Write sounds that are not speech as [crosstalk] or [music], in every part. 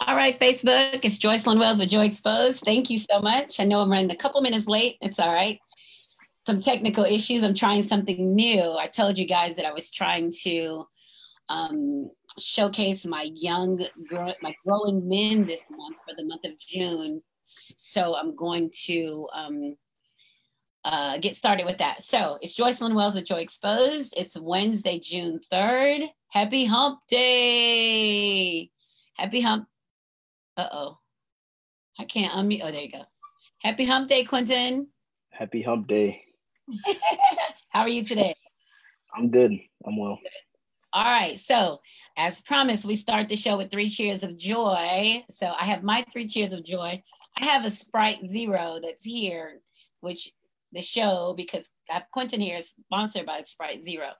All right, Facebook, it's Joycelyn Wells with Joy Exposed. Thank you so much. I know I'm running a couple minutes late. It's all right. Some technical issues. I'm trying something new. I told you guys that I was trying to um, showcase my young, grow, my growing men this month for the month of June. So I'm going to um, uh, get started with that. So it's Joycelyn Wells with Joy Exposed. It's Wednesday, June 3rd. Happy Hump Day. Happy Hump. Uh oh. I can't unmute. Oh, there you go. Happy Hump Day, Quentin. Happy Hump Day. [laughs] How are you today? I'm good. I'm well. All right. So, as promised, we start the show with three cheers of joy. So, I have my three cheers of joy. I have a Sprite Zero that's here, which the show, because I have Quentin here is sponsored by Sprite Zero.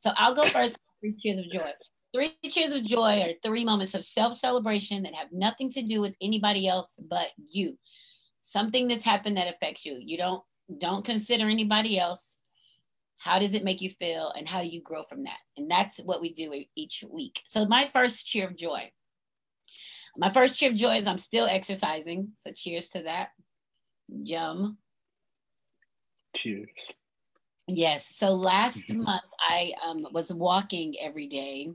So, I'll go first. Three cheers of joy. Three cheers of joy are three moments of self celebration that have nothing to do with anybody else but you. Something that's happened that affects you. You don't don't consider anybody else. How does it make you feel, and how do you grow from that? And that's what we do each week. So my first cheer of joy. My first cheer of joy is I'm still exercising. So cheers to that. Yum. Cheers. Yes. So last month I um, was walking every day.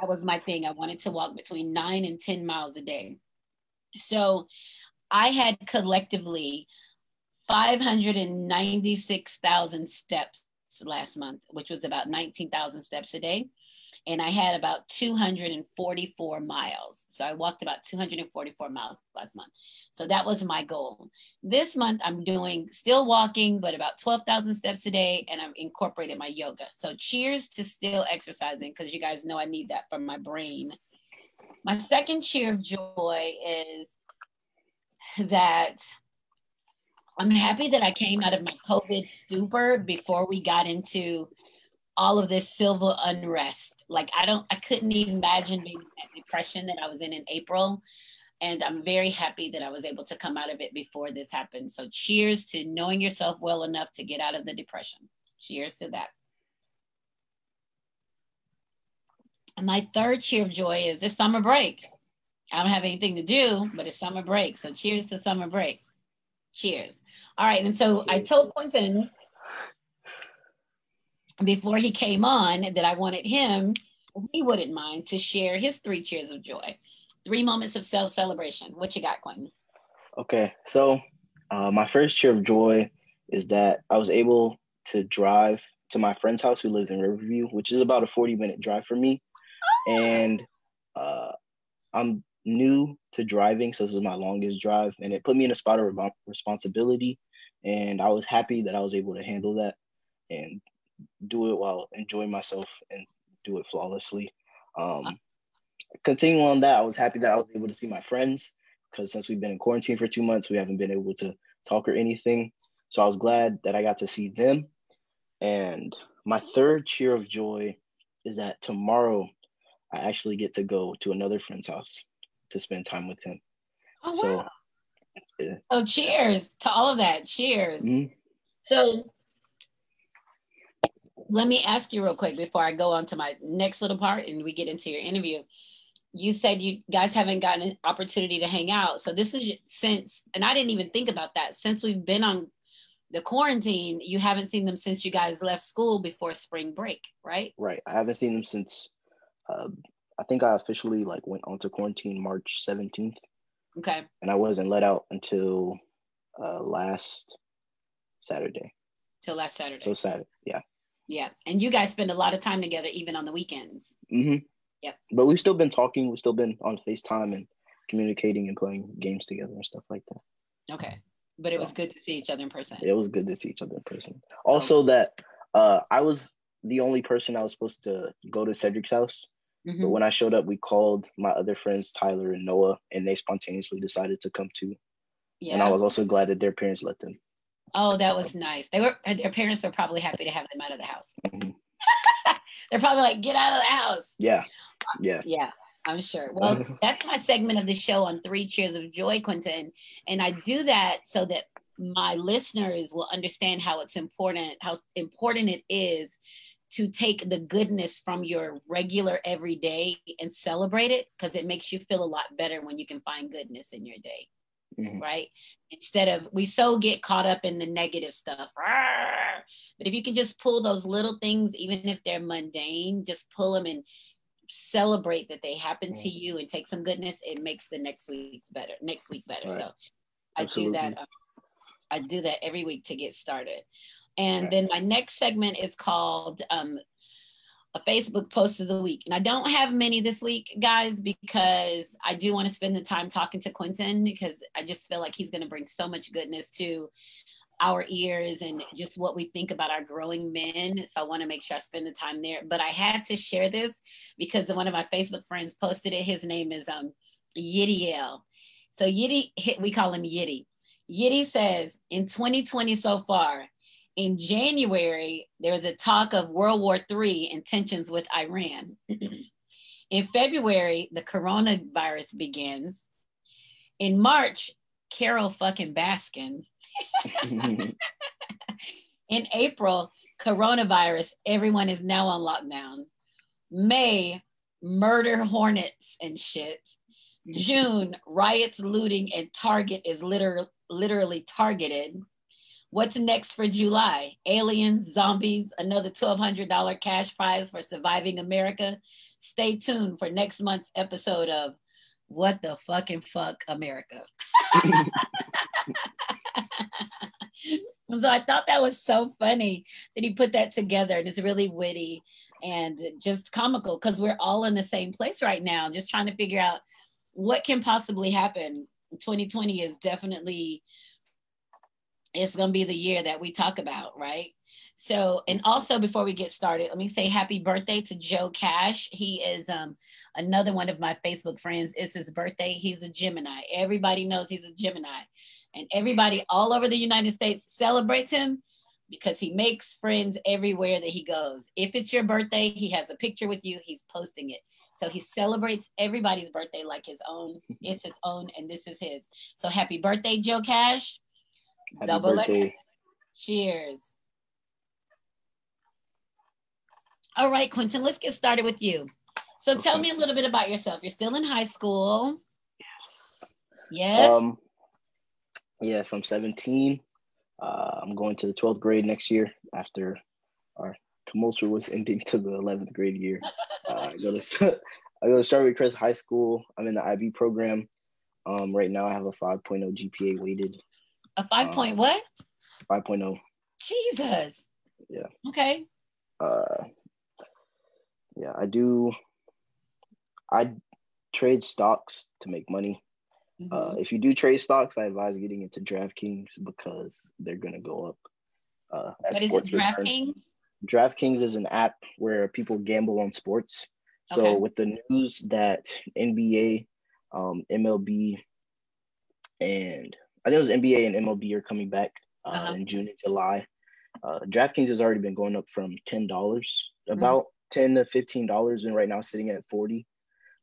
That was my thing. I wanted to walk between nine and 10 miles a day. So I had collectively 596,000 steps last month, which was about 19,000 steps a day and I had about 244 miles. So I walked about 244 miles last month. So that was my goal. This month I'm doing still walking, but about 12,000 steps a day, and I'm incorporating my yoga. So cheers to still exercising because you guys know I need that for my brain. My second cheer of joy is that I'm happy that I came out of my COVID stupor before we got into all of this civil unrest. Like I don't, I couldn't even imagine being that depression that I was in in April. And I'm very happy that I was able to come out of it before this happened. So cheers to knowing yourself well enough to get out of the depression. Cheers to that. And my third cheer of joy is this summer break. I don't have anything to do, but it's summer break. So cheers to summer break. Cheers. All right. And so I told Quentin before he came on that I wanted him, he wouldn't mind to share his three cheers of joy, three moments of self celebration. What you got, Quentin? Okay, so uh, my first cheer of joy is that I was able to drive to my friend's house who lives in Riverview, which is about a 40 minute drive for me. Oh. And uh, I'm new to driving, so this is my longest drive, and it put me in a spot of responsibility. And I was happy that I was able to handle that and do it while enjoying myself and do it flawlessly. Um, continuing on that, I was happy that I was able to see my friends because since we've been in quarantine for two months, we haven't been able to talk or anything. So I was glad that I got to see them. And my third cheer of joy is that tomorrow I actually get to go to another friend's house to spend time with him. Oh, wow. So, yeah. so cheers to all of that. Cheers. Mm-hmm. So let me ask you real quick before I go on to my next little part and we get into your interview. You said you guys haven't gotten an opportunity to hang out. So this is since, and I didn't even think about that. Since we've been on the quarantine, you haven't seen them since you guys left school before spring break, right? Right. I haven't seen them since. Uh, I think I officially like went onto quarantine March seventeenth. Okay. And I wasn't let out until uh, last Saturday. Till last Saturday. So Saturday, yeah. Yeah. And you guys spend a lot of time together, even on the weekends. Mm-hmm. Yep. But we've still been talking. We've still been on FaceTime and communicating and playing games together and stuff like that. Okay. But it was good to see each other in person. It was good to see each other in person. Also, oh. that uh, I was the only person I was supposed to go to Cedric's house. Mm-hmm. But when I showed up, we called my other friends, Tyler and Noah, and they spontaneously decided to come too. Yeah. And I was also glad that their parents let them. Oh, that was nice. They were their parents were probably happy to have them out of the house. Mm-hmm. [laughs] They're probably like, get out of the house. Yeah. Yeah. Yeah. I'm sure. Well, that's my segment of the show on Three Cheers of Joy, Quentin. And I do that so that my listeners will understand how it's important, how important it is to take the goodness from your regular everyday and celebrate it because it makes you feel a lot better when you can find goodness in your day. Mm-hmm. Right. Instead of we so get caught up in the negative stuff. But if you can just pull those little things, even if they're mundane, just pull them and celebrate that they happen to you and take some goodness, it makes the next week's better, next week better. Right. So I do that. Um, I do that every week to get started. And right. then my next segment is called um, a Facebook post of the week. And I don't have many this week, guys, because I do want to spend the time talking to Quentin because I just feel like he's going to bring so much goodness to our ears and just what we think about our growing men. So I want to make sure I spend the time there. But I had to share this because one of my Facebook friends posted it. His name is um Yiddiel. So Yiddy, we call him Yiddy. Yiddy says in 2020 so far, in January, there was a talk of World War III and tensions with Iran. [clears throat] in February, the coronavirus begins. In March, Carole fucking Baskin. [laughs] [laughs] in April, coronavirus, everyone is now on lockdown. May, murder hornets and shit. [laughs] June, riots, looting, and Target is liter- literally targeted. What's next for July? Aliens, zombies, another $1,200 cash prize for surviving America. Stay tuned for next month's episode of What the Fucking Fuck America. [laughs] so I thought that was so funny that he put that together and it's really witty and just comical because we're all in the same place right now, just trying to figure out what can possibly happen. 2020 is definitely it's going to be the year that we talk about, right? So, and also before we get started, let me say happy birthday to Joe Cash. He is um, another one of my Facebook friends. It's his birthday. He's a Gemini. Everybody knows he's a Gemini. And everybody all over the United States celebrates him because he makes friends everywhere that he goes. If it's your birthday, he has a picture with you, he's posting it. So he celebrates everybody's birthday like his own. [laughs] It's his own, and this is his. So happy birthday, Joe Cash. Happy Double birthday. Cheers. All right, Quentin, let's get started with you. So okay. tell me a little bit about yourself. You're still in high school. Yes. Yes. Um, yes, I'm 17. Uh, I'm going to the 12th grade next year after our tumultuous [laughs] ending to the 11th grade year. Uh, I go to [laughs] I go to Strawberry Crest High School. I'm in the IB program. Um, right now, I have a 5.0 GPA weighted. A 5 point um, what? 5.0. point oh. Jesus. Yeah. Okay. Uh, yeah, I do. I trade stocks to make money. Mm-hmm. Uh, if you do trade stocks, I advise getting into DraftKings because they're gonna go up. Uh, as what sports is it, DraftKings? DraftKings is an app where people gamble on sports. So okay. with the news that NBA, um, MLB, and I think it was NBA and MLB are coming back uh, uh-huh. in June and July. Uh, DraftKings has already been going up from ten dollars, mm-hmm. about mm-hmm. ten to fifteen dollars, and right now sitting at forty.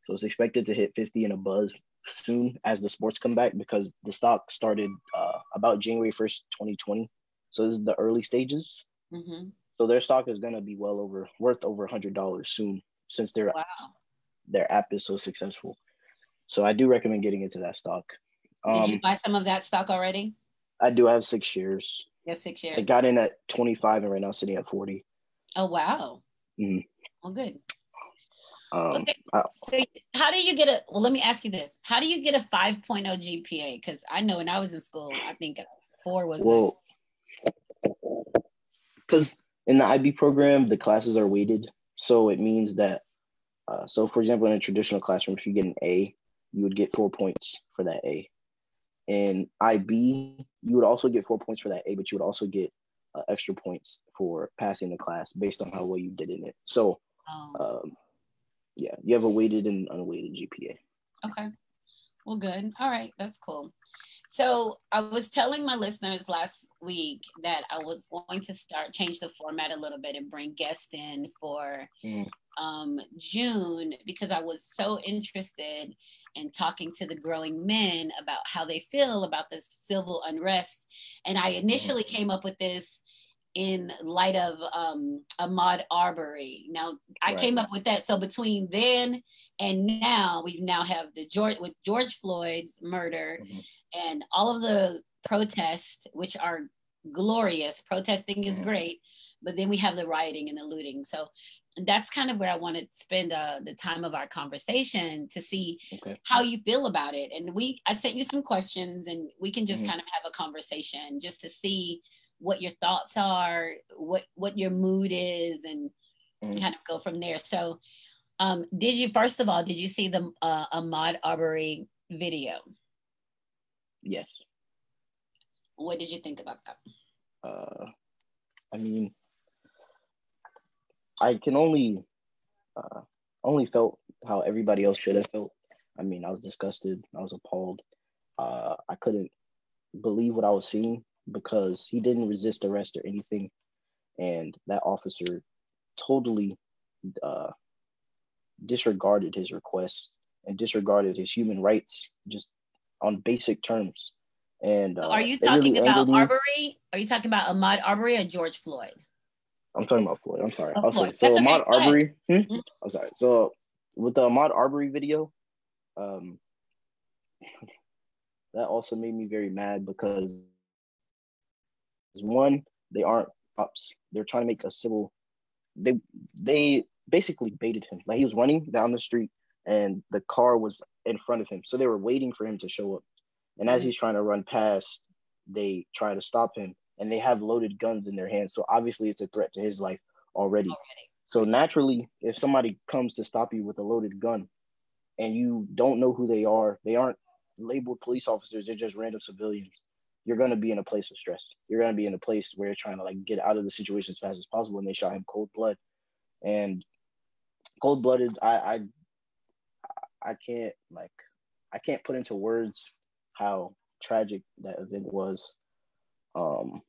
So it's expected to hit fifty and a buzz soon as the sports come back because the stock started uh, about January first, twenty twenty. So this is the early stages. Mm-hmm. So their stock is gonna be well over worth over hundred dollars soon since their wow. their app is so successful. So I do recommend getting into that stock. Um, Did you um, buy some of that stock already? I do I have six shares. You have six shares. I got in at 25 and right now sitting at 40. Oh wow. Mm-hmm. Well, good. Um, okay. So how do you get a? Well, let me ask you this: How do you get a 5.0 GPA? Because I know when I was in school, I think four was. Well, because in the IB program, the classes are weighted, so it means that. Uh, so, for example, in a traditional classroom, if you get an A, you would get four points for that A. In IB, you would also get four points for that A, but you would also get uh, extra points for passing the class based on how well you did in it. So, oh. um, yeah, you have a weighted and unweighted GPA. Okay. Well, good. All right. That's cool. So I was telling my listeners last week that I was going to start change the format a little bit and bring guests in for mm. um, June because I was so interested in talking to the growing men about how they feel about this civil unrest. And I initially mm. came up with this in light of um, Ahmaud Arbery. Now, I right. came up with that. So between then and now, we now have the George with George Floyd's murder mm-hmm. And all of the protests, which are glorious. Protesting is mm-hmm. great, but then we have the rioting and the looting. So that's kind of where I want to spend uh, the time of our conversation to see okay. how you feel about it. And we, I sent you some questions, and we can just mm-hmm. kind of have a conversation just to see what your thoughts are, what what your mood is, and mm-hmm. kind of go from there. So, um, did you first of all did you see the uh, Ahmaud Arbery video? Yes. What did you think about that? Uh, I mean, I can only uh, only felt how everybody else should have felt. I mean, I was disgusted. I was appalled. Uh, I couldn't believe what I was seeing because he didn't resist arrest or anything, and that officer totally uh, disregarded his request and disregarded his human rights just on basic terms. And uh, are you talking really about Arbery? Are you talking about Ahmaud Arbery or George Floyd? I'm talking about Floyd. I'm sorry. Oh, Floyd. So Ahmaud okay. Arbery. Hmm? Mm-hmm. I'm sorry. So with the Ahmaud Arbery video, um, that also made me very mad because one, they aren't cops. They're trying to make a civil. They they basically baited him. Like he was running down the street and the car was in front of him, so they were waiting for him to show up. And as mm-hmm. he's trying to run past, they try to stop him and they have loaded guns in their hands. So obviously it's a threat to his life already. already. So naturally, if somebody comes to stop you with a loaded gun and you don't know who they are, they aren't labeled police officers, they're just random civilians. You're gonna be in a place of stress. You're gonna be in a place where you're trying to like get out of the situation as fast as possible. And they shot him cold blood, and cold blooded. I I I can't like I can't put into words how tragic that event was. Um,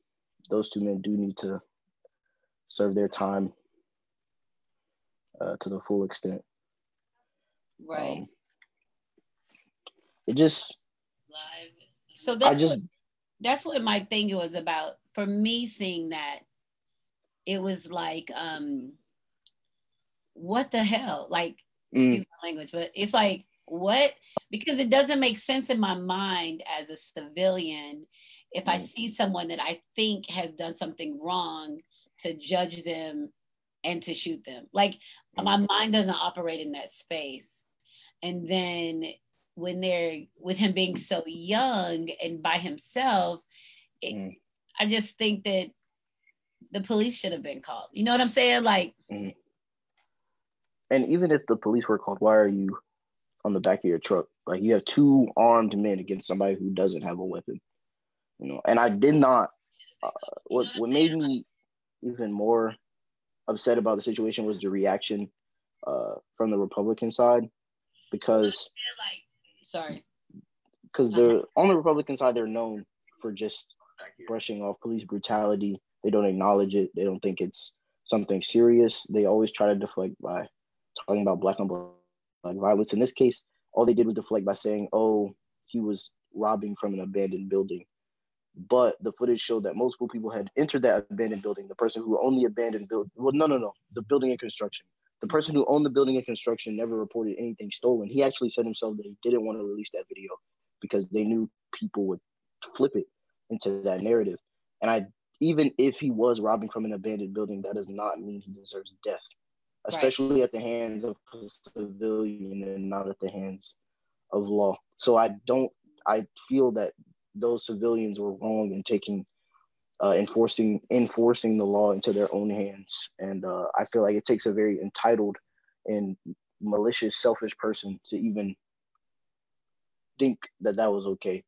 those two men do need to serve their time uh, to the full extent. Right. Um, it just. Live. So that's just, what, that's what my thing was about. For me, seeing that, it was like, um, what the hell? Like, mm. excuse my language, but it's like, what? Because it doesn't make sense in my mind as a civilian if mm. I see someone that I think has done something wrong to judge them and to shoot them. Like mm. my mind doesn't operate in that space. And then when they're with him being so young and by himself, it, mm. I just think that the police should have been called. You know what I'm saying? Like, mm. And even if the police were called, why are you on the back of your truck? Like, you have two armed men against somebody who doesn't have a weapon you know. And I did not. Uh, what what made me even more upset about the situation was the reaction uh, from the Republican side, because sorry, because the on the Republican side they're known for just brushing off police brutality. They don't acknowledge it. They don't think it's something serious. They always try to deflect by talking about black on black violence. In this case, all they did was deflect by saying, "Oh, he was robbing from an abandoned building." but the footage showed that multiple people had entered that abandoned building. The person who owned the abandoned building, well, no, no, no, the building and construction. The person who owned the building and construction never reported anything stolen. He actually said himself that he didn't want to release that video because they knew people would flip it into that narrative. And I, even if he was robbing from an abandoned building, that does not mean he deserves death, especially right. at the hands of civilian and not at the hands of law. So I don't, I feel that those civilians were wrong in taking uh, enforcing enforcing the law into their own hands. And uh, I feel like it takes a very entitled and malicious, selfish person to even think that that was okay,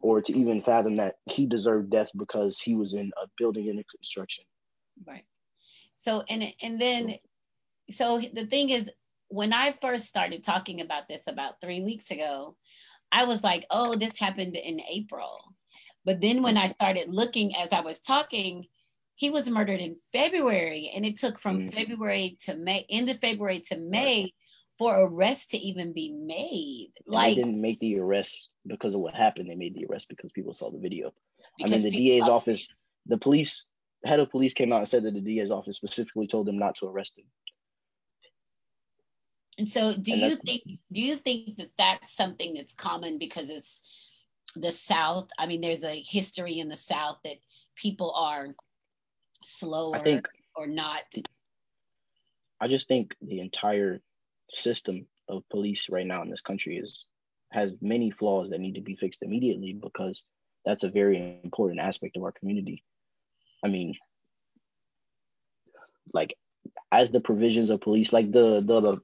or to even fathom that he deserved death because he was in a building in a construction. Right. So and and then so the thing is when I first started talking about this about three weeks ago, I was like, oh, this happened in April. But then when I started looking as I was talking, he was murdered in February, and it took from mm-hmm. February to May, end of February to May, for arrest to even be made. And like they didn't make the arrest because of what happened. They made the arrest because people saw the video. I mean, the DA's office, the police head of police came out and said that the DA's office specifically told them not to arrest him. And so, do and you think do you think that that's something that's common because it's the South? I mean, there's a history in the South that people are slower think, or not. I just think the entire system of police right now in this country is has many flaws that need to be fixed immediately because that's a very important aspect of our community. I mean, like as the provisions of police, like the the, the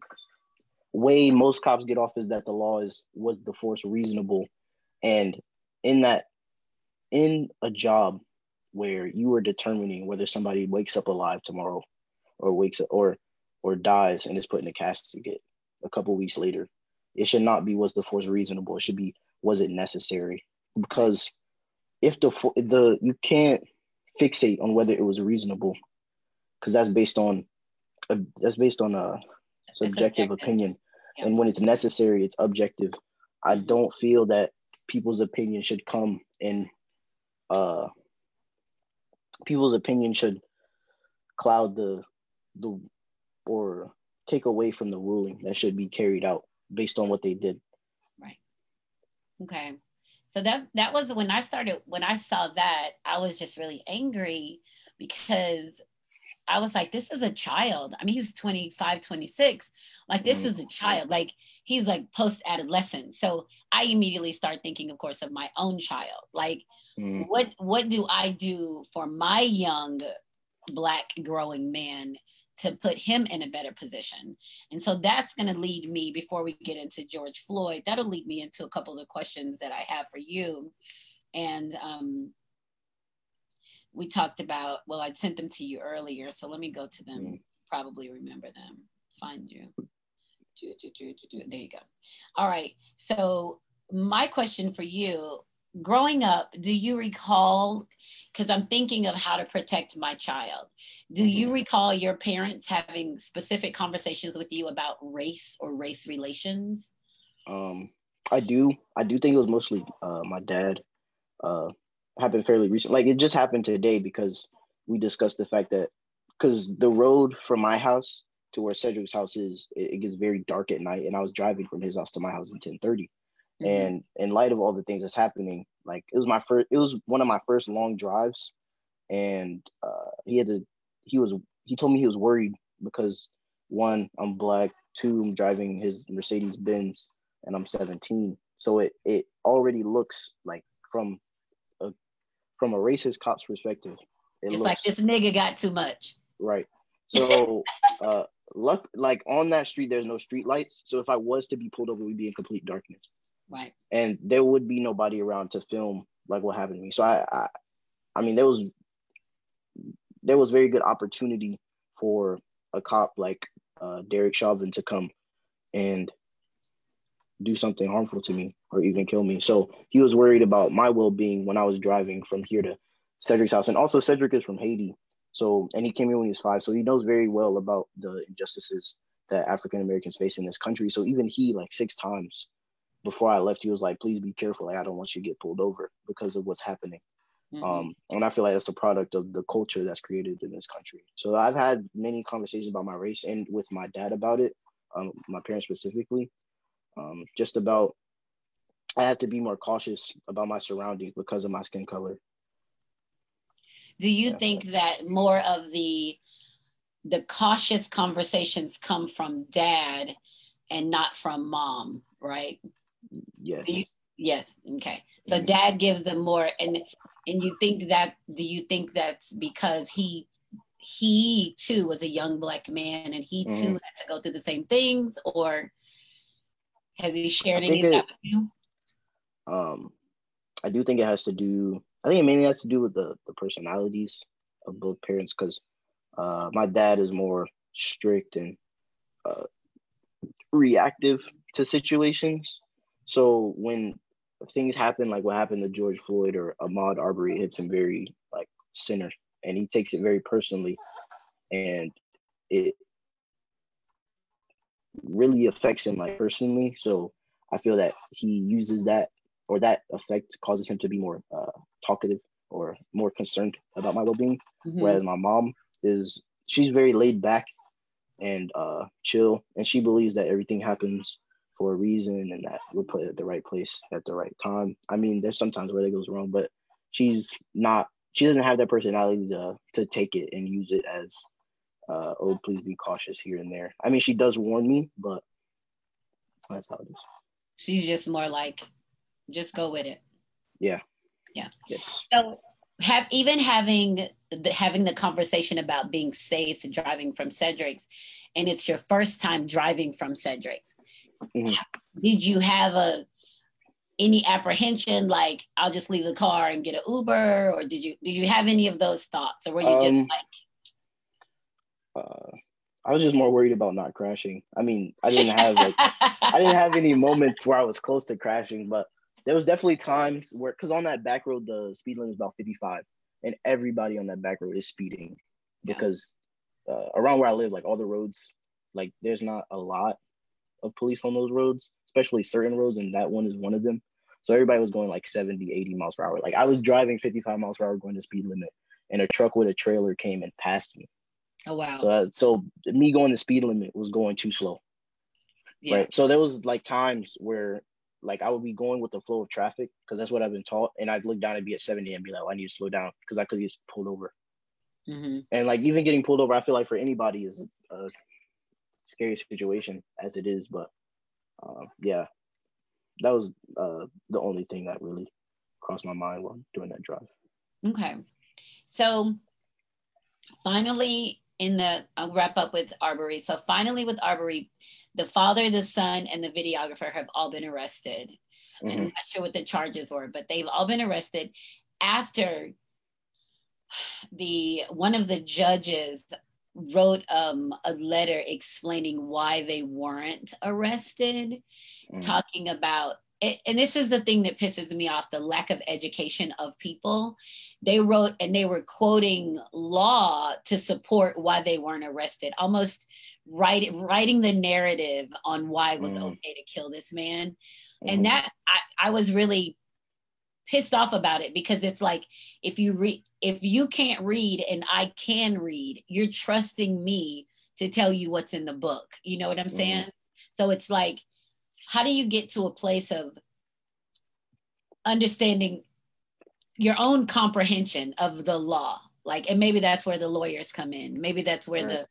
way most cops get off is that the law is was the force reasonable, and in that in a job where you are determining whether somebody wakes up alive tomorrow or wakes up or or dies and is put in a casket a couple weeks later it should not be was the force reasonable. It should be was it necessary? Because if the the you can't fixate on whether it was reasonable because uh, that's based on a, that's based on a subjective. opinion yeah. and when it's necessary it's objective. I don't feel that people's opinion should come in uh people's opinion should cloud the the or take away from the ruling that should be carried out based on what they did. Right. Okay. So that that was when i started when i saw that i was just really angry because I was like, this is a child. I mean, he's 25, 26. Like, this is a child. Like, he's like post adolescent. So I immediately start thinking, of course, of my own child. Like, mm. what what do I do for my young black growing man to put him in a better position? And so that's going to lead me before we get into George Floyd. That'll lead me into a couple of questions that I have for you. And um, we talked about, well, I'd sent them to you earlier, so let me go to them. Mm. Probably remember them. Find you. There you go. All right. So, my question for you growing up, do you recall? Because I'm thinking of how to protect my child. Do you mm-hmm. recall your parents having specific conversations with you about race or race relations? Um, I do. I do think it was mostly uh, my dad. Uh, happened fairly recent. Like it just happened today because we discussed the fact that because the road from my house to where Cedric's house is, it, it, gets very dark at night, and I was driving from his house to my house in ten thirty. mm mm-hmm. And in light of all the things that's happening, like it was my first, it was one of my first long drives, and uh, he had to, he was, he told me he was worried because one, I'm black, two, I'm driving his Mercedes Benz, and I'm 17, so it it already looks like from from a racist cop's perspective, it it's looks, like this nigga got too much. Right. [laughs] So, uh, luck like on that street, there's no street lights. So if I was to be pulled over, we'd be in complete darkness. Right. And there would be nobody around to film like what happened to me. So I, I, I mean, there was there was very good opportunity for a cop like uh, Derek Chauvin to come and do something harmful to me or even kill me. So he was worried about my well being when I was driving from here to Cedric's house. And also, Cedric is from Haiti. So, and he came here when he was five. So he knows very well about the injustices that African Americans face in this country. So even he, like six times before I left, he was like, please be careful. Like, I don't want you to get pulled over because of what's happening. Mm-hmm. Um, and I feel like it's a product of the culture that's created in this country. So I've had many conversations about my race and with my dad about it, um, my parents specifically um, just about I have to be more cautious about my surroundings because of my skin color. Do you yeah. think that more of the the cautious conversations come from dad and not from mom, right? Yes. You, yes. Okay. So mm-hmm. dad gives them more, and and you think that? Do you think that's because he he too was a young black man and he too mm-hmm. had to go through the same things, or has he shared any of that with you? Um, I do think it has to do. I think it mainly has to do with the the personalities of both parents because uh, my dad is more strict and uh, reactive to situations. So when things happen like what happened to George Floyd or Ahmaud Arbery, it hits him very like center, and he takes it very personally, and it really affects him like personally. So I feel that he uses that or that effect causes him to be more uh, talkative or more concerned about my well-being. Mm-hmm. Whereas my mom is she's very laid back and uh, chill, and she believes that everything happens for a reason and that we're put at the right place at the right time. I mean, there's sometimes where it goes wrong, but she's not. She doesn't have that personality to to take it and use it as, uh, oh, please be cautious here and there. I mean, she does warn me, but that's how it is. She's just more like, just go with it. Yeah. Yeah. Yes. So have even having the, having the conversation about being safe driving from Cedric's, and it's your first time driving from Cedric's. Mm-hmm. Did you have a any apprehension like I'll just leave the car and get an Uber, or did you did you have any of those thoughts, or were you um, just like? Uh, I was just more worried about not crashing. I mean, I didn't have like I didn't have any moments where I was close to crashing, but there was definitely times where because on that back road the speed limit is about 55 and everybody on that back road is speeding because uh, around where I live, like all the roads, like there's not a lot of police on those roads, especially certain roads, and that one is one of them. So everybody was going like 70, 80 miles per hour. Like I was driving 55 miles per hour going the speed limit, and a truck with a trailer came and passed me. Oh wow! So, uh, so me going the speed limit was going too slow. Yeah. Right. So there was like times where like I would be going with the flow of traffic because that's what I've been taught, and I'd look down and be at 70 and be like, oh, I need to slow down because I could get pulled over. Mm-hmm. And like even getting pulled over, I feel like for anybody is a, a scary situation as it is. But uh, yeah, that was uh, the only thing that really crossed my mind while doing that drive. Okay, so finally in the I'll wrap up with Arbery. So finally with Arbery, the father, the son, and the videographer have all been arrested. Mm-hmm. I'm not sure what the charges were, but they've all been arrested after the one of the judges wrote um, a letter explaining why they weren't arrested, mm-hmm. talking about and this is the thing that pisses me off the lack of education of people they wrote and they were quoting law to support why they weren't arrested almost write, writing the narrative on why it was mm. okay to kill this man mm. and that I, I was really pissed off about it because it's like if you read if you can't read and i can read you're trusting me to tell you what's in the book you know what i'm mm. saying so it's like how do you get to a place of understanding your own comprehension of the law? Like and maybe that's where the lawyers come in. Maybe that's where right. the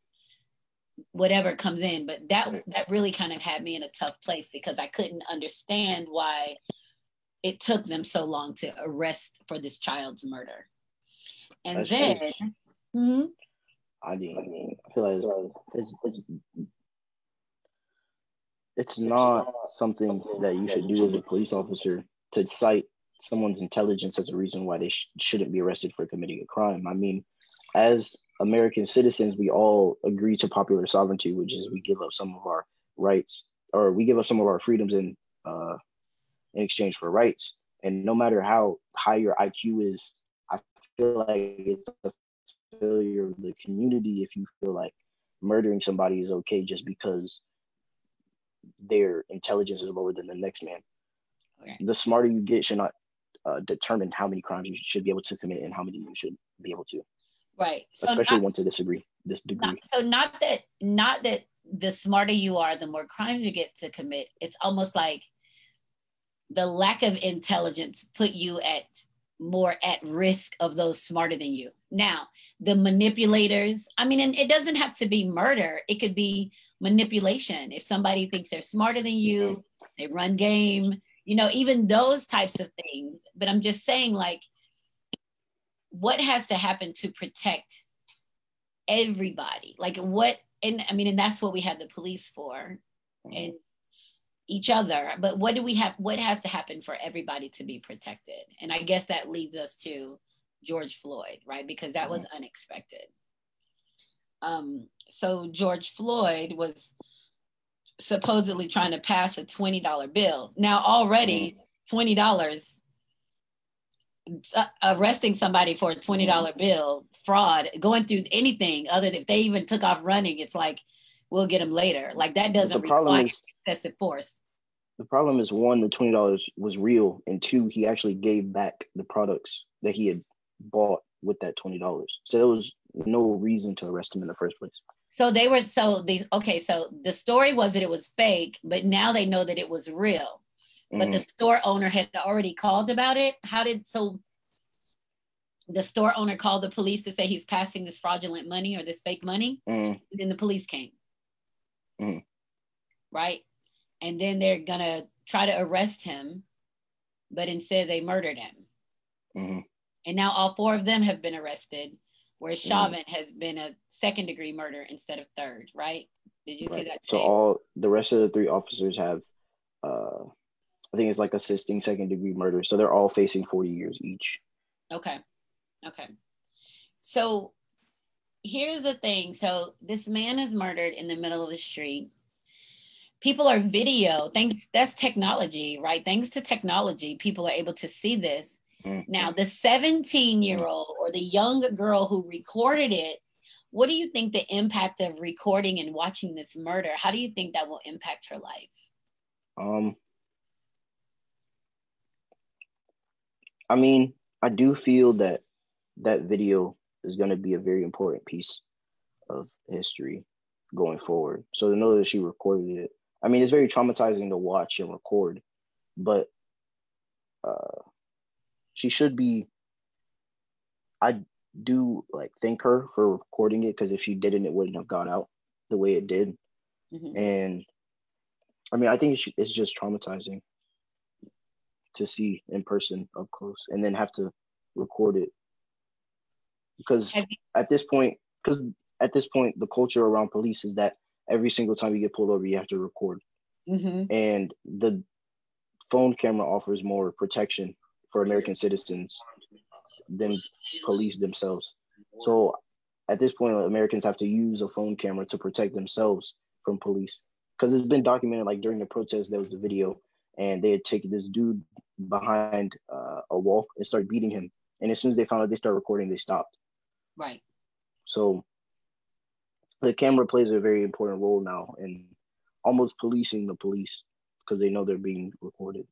whatever comes in. But that that really kind of had me in a tough place because i couldn't understand why it took them so long to arrest for this child's murder. And that's then mm-hmm. I mean, I feel like it's, it's, it's it's not something that you should do as a police officer to cite someone's intelligence as a reason why they sh- shouldn't be arrested for committing a crime. I mean, as American citizens, we all agree to popular sovereignty, which is we give up some of our rights or we give up some of our freedoms in uh, in exchange for rights. And no matter how high your IQ is, I feel like it's a failure of the community if you feel like murdering somebody is okay just because their intelligence is lower than the next man. Okay. The smarter you get should not uh, determine how many crimes you should be able to commit and how many you should be able to. Right. So Especially not, to disagree, this degree. Not, so not that not that the smarter you are, the more crimes you get to commit. It's almost like the lack of intelligence put you at more at risk of those smarter than you. Now, the manipulators, I mean, and it doesn't have to be murder, it could be manipulation. If somebody thinks they're smarter than you, mm-hmm. they run game, you know, even those types of things. But I'm just saying, like, what has to happen to protect everybody? Like, what, and I mean, and that's what we have the police for. Mm-hmm. And each other but what do we have what has to happen for everybody to be protected and i guess that leads us to george floyd right because that was mm-hmm. unexpected um, so george floyd was supposedly trying to pass a $20 bill now already mm-hmm. $20 uh, arresting somebody for a $20 mm-hmm. bill fraud going through anything other than if they even took off running it's like we'll get them later like that doesn't require is, excessive force the problem is one, the twenty dollars was real, and two, he actually gave back the products that he had bought with that twenty dollars. So there was no reason to arrest him in the first place. So they were so these okay, so the story was that it was fake, but now they know that it was real. But mm-hmm. the store owner had already called about it. How did so the store owner called the police to say he's passing this fraudulent money or this fake money? Mm-hmm. then the police came. Mm-hmm. Right? And then they're gonna try to arrest him, but instead they murdered him. Mm-hmm. And now all four of them have been arrested whereas mm-hmm. Mm. has been a second degree murder instead of third, right? Did you right. see that? So all the rest of the three officers have, uh, I think it's like assisting second degree murder. So they're all facing 40 years each. Okay. Okay. So here's the thing. So this man is murdered in the middle of the street. People are video. Thanks. That's technology, right? Thanks to technology, people are able to see this Mm-hmm. Now, the 17 year old or the young girl who recorded it, what do you think the impact of recording and watching this murder? How do you think that will impact her life? Um, I mean, I do feel that that video is going to be a very important piece of history going forward. So to know that she recorded it, I mean, it's very traumatizing to watch and record, but uh, she should be i do like thank her for recording it because if she didn't it wouldn't have got out the way it did mm-hmm. and i mean i think it's just traumatizing to see in person up close and then have to record it because at this point because at this point the culture around police is that every single time you get pulled over you have to record mm-hmm. and the phone camera offers more protection for American citizens than police themselves. So at this point, Americans have to use a phone camera to protect themselves from police. Because it's been documented, like during the protest, there was a video, and they had taken this dude behind uh, a wall and started beating him. And as soon as they found out they started recording, they stopped. Right. So the camera plays a very important role now in almost policing the police because they know they're being recorded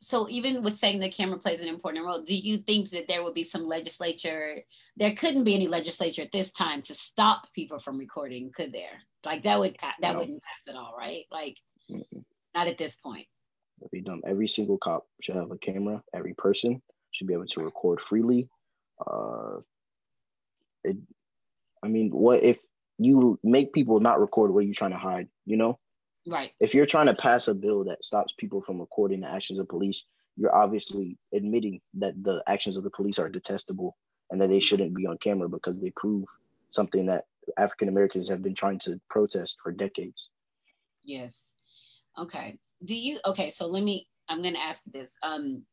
so even with saying the camera plays an important role, do you think that there will be some legislature? There couldn't be any legislature at this time to stop people from recording, could there? Like that would that no. wouldn't pass at all, right? Like mm not at this point. It'll be done. Every single cop should have a camera. Every person should be able to record freely. Uh, it, I mean, what if you make people not record? What are you trying to hide? You know, Right. If you're trying to pass a bill that stops people from recording the actions of police, you're obviously admitting that the actions of the police are detestable and that they shouldn't be on camera because they prove something that African Americans have been trying to protest for decades. Yes. Okay. Do you okay, so let me I'm going to ask this. Um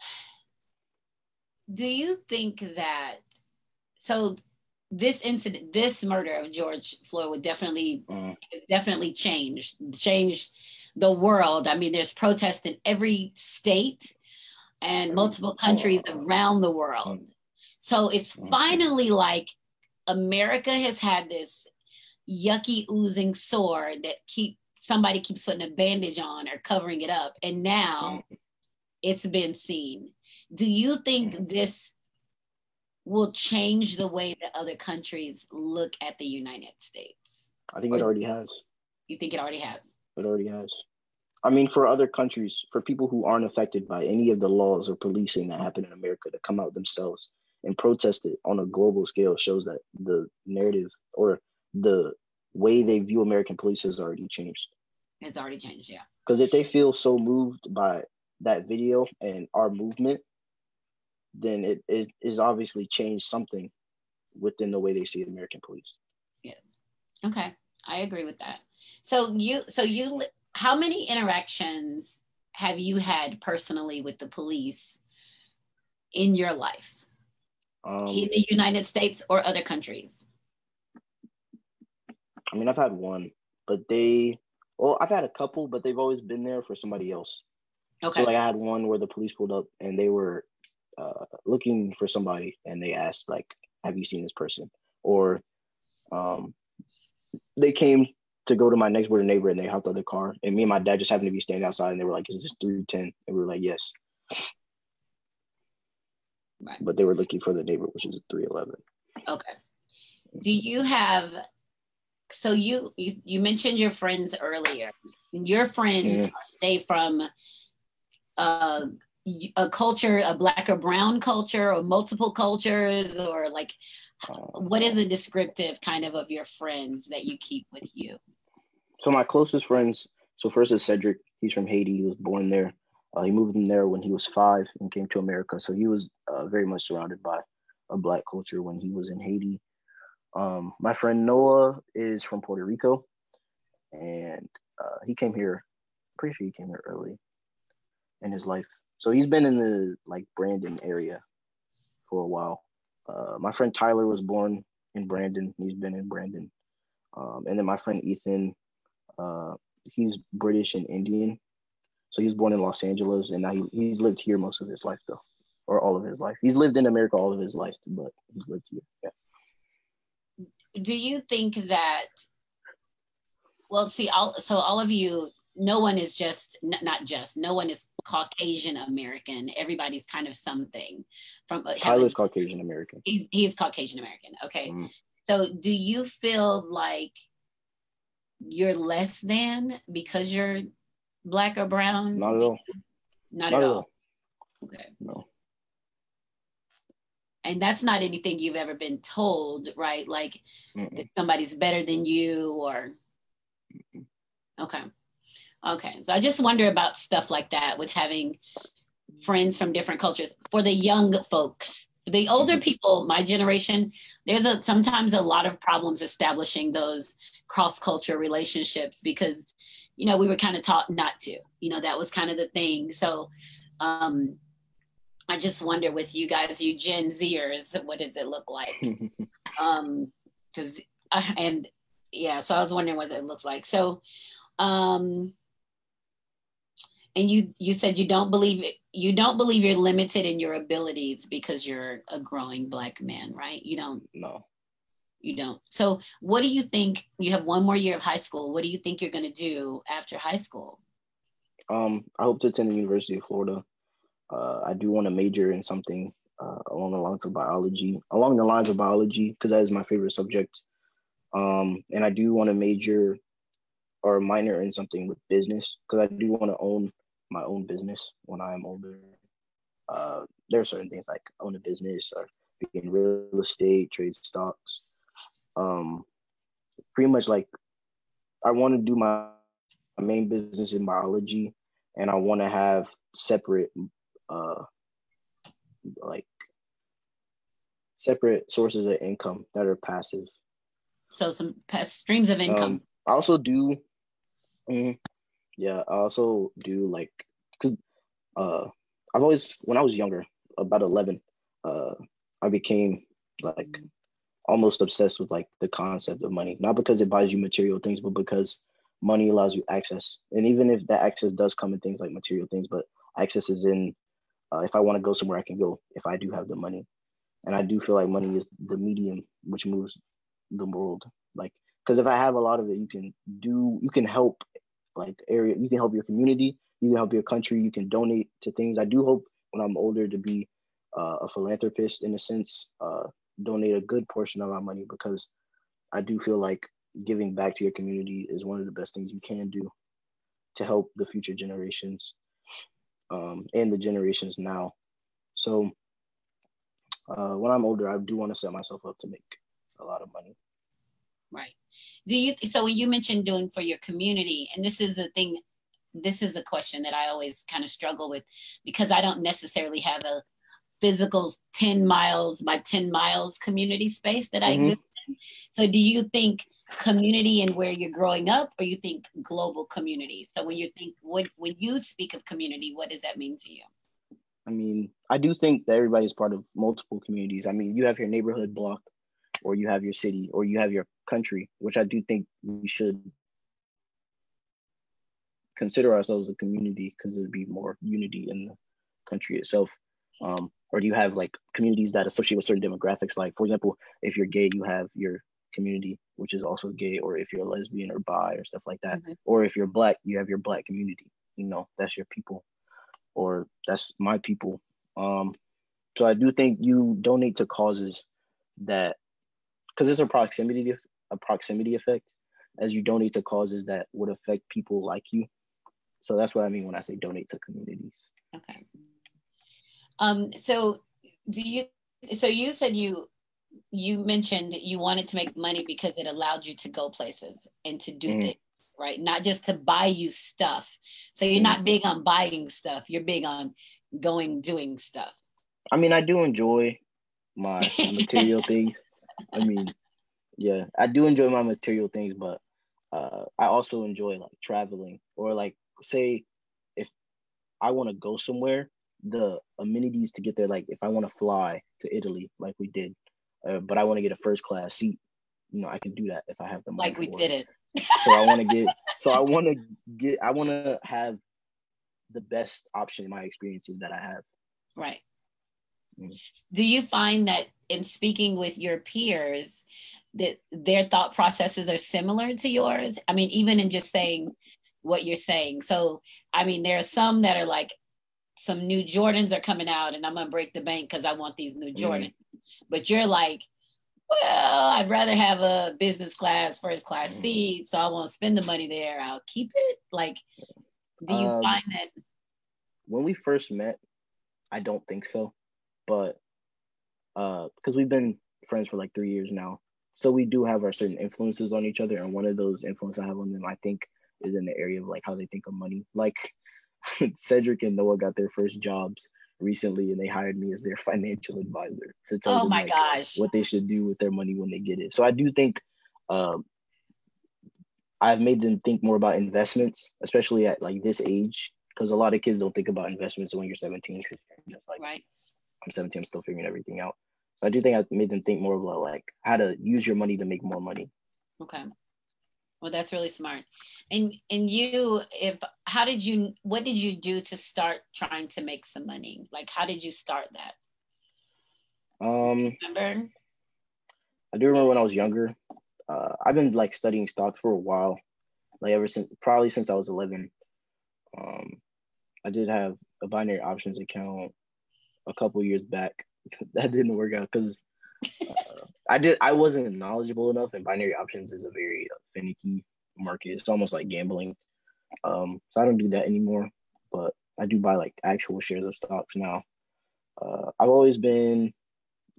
[sighs] do you think that so this incident, this murder of George Floyd would definitely, mm. definitely change, change the world. I mean, there's protests in every state and multiple countries around the world. Mm. So it's mm. finally like America has had this yucky oozing sore that keep somebody keeps putting a bandage on or covering it up, and now it's been seen. Do you think this will change the way that other countries look at the United States? I think or it already has. You think it already has? It already has. I mean, for other countries, for people who aren't affected by any of the laws or policing that happen in America to come out themselves and protest it on a global scale shows that the narrative or the way they view American police has already changed. It's already changed, yeah. Because if they feel so moved by that video and our movement, then it, it is obviously changed something within the way they see the American police. Yes. Okay. I agree with that. So you so you how many interactions have you had personally with the police in your life? Um, in the United States or other countries? I mean, I've had one, but they well, I've had a couple, but they've always been there for somebody else. Okay. So like I had one where the police pulled up and they were uh, looking for somebody and they asked like have you seen this person or um, they came to go to my next door neighbor and they hopped out of the car and me and my dad just happened to be standing outside and they were like is this 310 and we were like yes Right. But they were looking for the neighbor, which is 311. Okay. Do you have so you you, you mentioned your friends earlier. Your friends they from uh, a culture, a black or brown culture, or multiple cultures, or like what is a descriptive kind of of your friends that you keep with you? So my closest friends. So first is Cedric. He's from Haiti. He was born there. Uh, he moved in there when he was five and came to America. So he was uh, very much surrounded by a black culture when he was in Haiti. Um, my friend Noah is from Puerto Rico, and uh, he came here. Pretty sure he came here early in his life. So he's been in the like Brandon area for a while. Uh, my friend Tyler was born in Brandon. He's been in Brandon. Um, and then my friend Ethan, uh, he's British and Indian. So he was born in Los Angeles, and now he, he's lived here most of his life, though, or all of his life. He's lived in America all of his life, but he's lived here. Yeah do you think that well see all so all of you no one is just not just no one is caucasian american. Everybody's kind of something from uh, tyler's caucasian american. He's, he's caucasian american okay. Mm. so do you feel like you're less than because you're black or brown? Not at all. Not, not, at all. all. Okay. No. And that's not anything you've ever been told right? Like Mm-mm. that somebody's better than you or Mm-mm. okay okay so i just wonder about stuff like that with having friends from different cultures for the young folks the older mm-hmm. people my generation there's a sometimes a lot of problems establishing those cross culture relationships because you know we were kind of taught not to you know that was kind of the thing so um I just wonder with you guys, you Gen Zers, what does it look like? [laughs] um, does uh, and yeah, so I was wondering what it looks like. So, um, and you you said you don't believe it, you don't believe you're limited in your abilities because you're a growing black man, right? You don't. No. You don't. So, what do you think? You have one more year of high school. What do you think you're going to do after high school? Um, I hope to attend the University of Florida. Uh, I do want to major in something uh, along the lines of biology, along the lines of biology, because that is my favorite subject. Um, and I do want to major or minor in something with business, because I do want to own my own business when I am older. Uh, there are certain things like own a business or be in real estate, trade stocks. Um, pretty much like I want to do my, my main business in biology, and I want to have separate uh like separate sources of income that are passive. So some streams of income. Um, I also do, mm, yeah. I also do like because uh, I've always when I was younger, about eleven, uh, I became like almost obsessed with like the concept of money. Not because it buys you material things, but because money allows you access. And even if that access does come in things like material things, but access is in uh, if I want to go somewhere, I can go if I do have the money. And I do feel like money is the medium which moves the world. Like, because if I have a lot of it, you can do, you can help like area, you can help your community, you can help your country, you can donate to things. I do hope when I'm older to be uh, a philanthropist in a sense, uh, donate a good portion of my money because I do feel like giving back to your community is one of the best things you can do to help the future generations um, and the generations now. So uh, when I'm older, I do want to set myself up to make a lot of money. Right. Do you? So when you mentioned doing for your community, and this is a thing, this is a question that I always kind of struggle with because I don't necessarily have a physical 10 miles by 10 miles community space that I mm-hmm. exist in. So do you think community and where you're growing up or you think global community so when you think what when you speak of community what does that mean to you i mean i do think that everybody's part of multiple communities i mean you have your neighborhood block or you have your city or you have your country which i do think we should consider ourselves a community because there'd be more unity in the country itself um, or do you have like communities that associate with certain demographics like for example if you're gay you have your community, which is also gay, or if you're a lesbian or bi or stuff like that. Mm-hmm. Or if you're black, you have your black community. You know, that's your people, or that's my people. Um, So I do think you donate to causes that, because it's a proximity a proximity effect, as you donate to causes that would affect people like you. So that's what I mean when I say donate to communities. Okay. Um. So do you? So you said you you mentioned you wanted to make money because it allowed you to go places and to do mm. things right not just to buy you stuff so you're mm. not big on buying stuff you're big on going doing stuff i mean i do enjoy my [laughs] material things i mean yeah i do enjoy my material things but uh, i also enjoy like traveling or like say if i want to go somewhere the amenities to get there like if i want to fly to italy like we did uh, but I want to get a first class seat. You know, I can do that if I have the money. Like we did it. [laughs] so I want to [laughs] get. So I want to get. I want to have the best option in my experiences that I have. Right. Mm. Do you find that in speaking with your peers, that their thought processes are similar to yours? I mean, even in just saying what you're saying. So, I mean, there are some that are like, some new Jordans are coming out, and I'm gonna break the bank because I want these new mm. Jordans. Mm. But you're like, well, I'd rather have a business class, first class mm. seat, so I won't spend the money there. I'll keep it. Like, do you um, find that? When we first met, I don't think so, but uh, because we've been friends for like three years now, so we do have our certain influences on each other, and one of those influences I have on them, I think, is in the area of like how they think of money. Like [laughs] Cedric and Noah got their first jobs recently and they hired me as their [laughs] financial advisor to tell oh them my like, gosh. what they should do with their money when they get it. So I do think um, I've made them think more about investments, especially at like this age, because a lot of kids don't think about investments when you're 17. You're Just like right. I'm 17, I'm still figuring everything out. So I do think I made them think more about like how to use your money to make more money. Okay. Well, that's really smart. And and you, if how did you what did you do to start trying to make some money? Like how did you start that? Um remember? I do remember when I was younger. Uh, I've been like studying stocks for a while, like ever since probably since I was 11. Um, I did have a binary options account a couple years back. [laughs] that didn't work out because uh, I did. I wasn't knowledgeable enough, and binary options is a very uh, finicky market. It's almost like gambling. Um, so I don't do that anymore. But I do buy like actual shares of stocks now. Uh, I've always been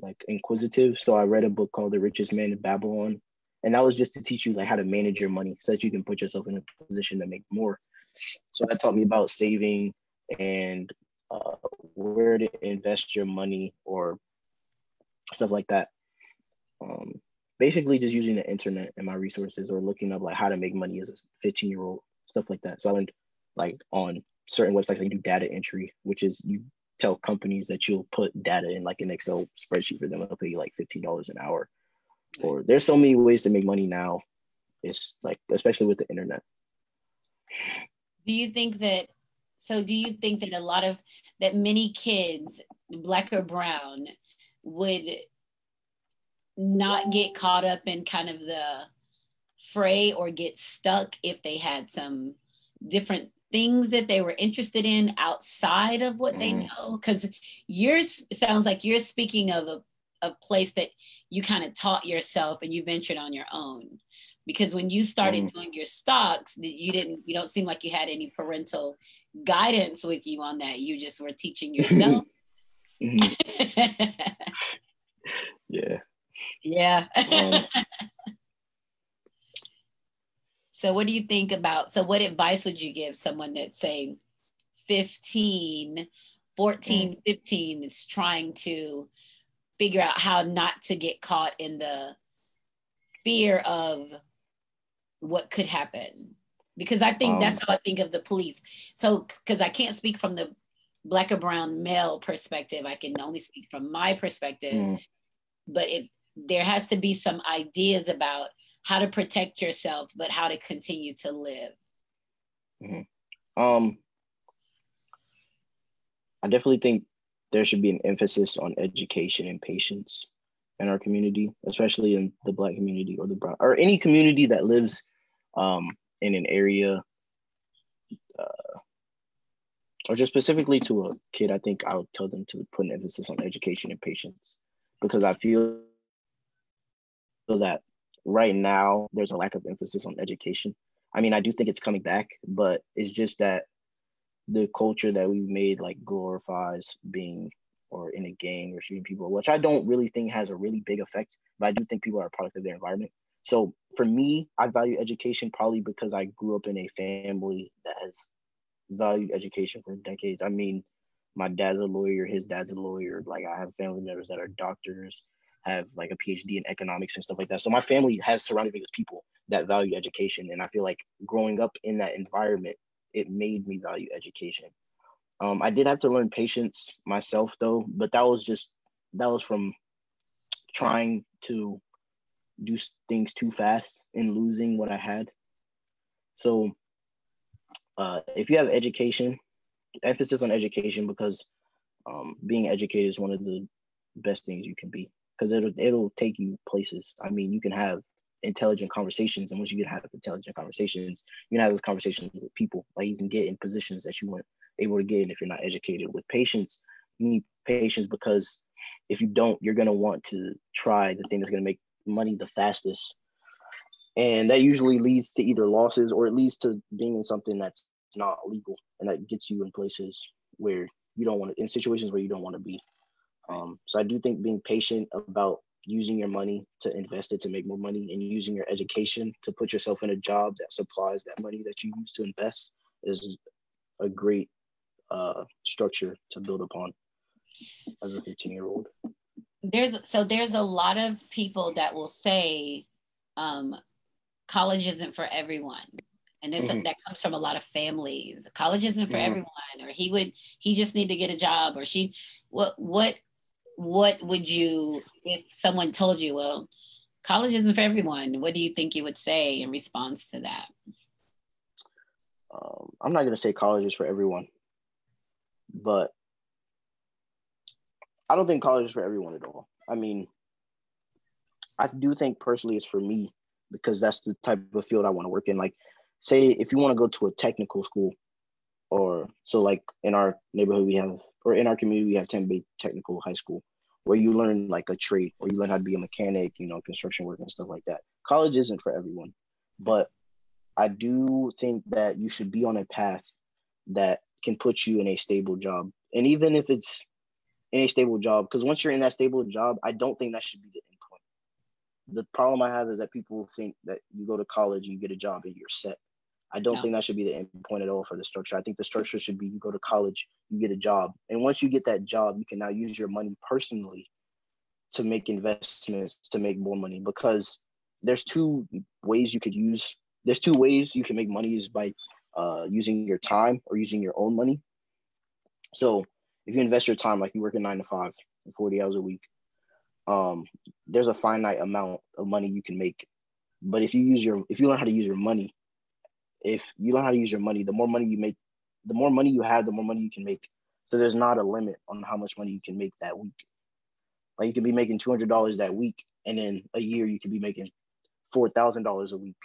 like inquisitive, so I read a book called The Richest Man in Babylon, and that was just to teach you like how to manage your money so that you can put yourself in a position to make more. So that taught me about saving and uh, where to invest your money or stuff like that. Um, basically, just using the internet and my resources or looking up like how to make money as a 15 year old, stuff like that. So I learned like on certain websites, you do data entry, which is you tell companies that you'll put data in like an Excel spreadsheet for them. They'll pay you like $15 an hour. Or there's so many ways to make money now. It's like, especially with the internet. Do you think that so do you think that a lot of that many kids black or brown would not get caught up in kind of the fray or get stuck if they had some different things that they were interested in outside of what mm. they know because yours sounds like you're speaking of a, a place that you kind of taught yourself and you ventured on your own because when you started mm. doing your stocks you didn't you don't seem like you had any parental guidance with you on that you just were teaching [laughs] yourself mm-hmm. [laughs] yeah. Yeah. Um, [laughs] so what do you think about so what advice would you give someone that's say 15, 14, mm. 15 is trying to figure out how not to get caught in the fear of what could happen? Because I think um, that's how I think of the police. So because I can't speak from the black or brown male perspective, I can only speak from my perspective. Mm but it there has to be some ideas about how to protect yourself but how to continue to live mm-hmm. um i definitely think there should be an emphasis on education and patience in our community especially in the black community or the brown or any community that lives um in an area uh, or just specifically to a kid, I think I would tell them to put an emphasis on education and patience because I feel that right now there's a lack of emphasis on education. I mean, I do think it's coming back, but it's just that the culture that we've made like glorifies being or in a gang or shooting people, which I don't really think has a really big effect, but I do think people are a product of their environment. So for me, I value education probably because I grew up in a family that has valued education for decades. I mean, my dad's a lawyer, his dad's a lawyer. Like I have family members that are doctors, have like a PhD in economics and stuff like that. So my family has surrounded me with people that value education. And I feel like growing up in that environment, it made me value education. Um, I did have to learn patience myself though, but that was just that was from trying to do things too fast and losing what I had. So uh, if you have education, emphasis on education because um, being educated is one of the best things you can be because it'll it'll take you places. I mean, you can have intelligent conversations, and once you can have intelligent conversations, you can have those conversations with people. Like you can get in positions that you weren't able to get in if you're not educated. With patience, you need patience because if you don't, you're gonna want to try the thing that's gonna make money the fastest, and that usually leads to either losses or it leads to being in something that's not legal and that gets you in places where you don't want to in situations where you don't want to be um, so I do think being patient about using your money to invest it to make more money and using your education to put yourself in a job that supplies that money that you use to invest is a great uh, structure to build upon as a 15 year old. There's so there's a lot of people that will say um, college isn't for everyone and this mm-hmm. that comes from a lot of families college isn't for mm-hmm. everyone or he would he just need to get a job or she what what what would you if someone told you well college isn't for everyone what do you think you would say in response to that um, i'm not going to say college is for everyone but i don't think college is for everyone at all i mean i do think personally it's for me because that's the type of field i want to work in like say if you want to go to a technical school or so like in our neighborhood we have or in our community we have Tampa Bay Technical High School where you learn like a trade or you learn how to be a mechanic, you know, construction work and stuff like that. College isn't for everyone, but I do think that you should be on a path that can put you in a stable job. And even if it's in a stable job, because once you're in that stable job, I don't think that should be the end point. The problem I have is that people think that you go to college and you get a job and you're set. I don't no. think that should be the end point at all for the structure. I think the structure should be you go to college, you get a job, and once you get that job, you can now use your money personally to make investments to make more money because there's two ways you could use there's two ways you can make money is by uh, using your time or using your own money. So if you invest your time, like you work a nine to five, 40 hours a week, um, there's a finite amount of money you can make. But if you use your, if you learn how to use your money, if you learn how to use your money, the more money you make, the more money you have, the more money you can make. So there's not a limit on how much money you can make that week. Like you could be making two hundred dollars that week, and then a year you could be making four thousand dollars a week,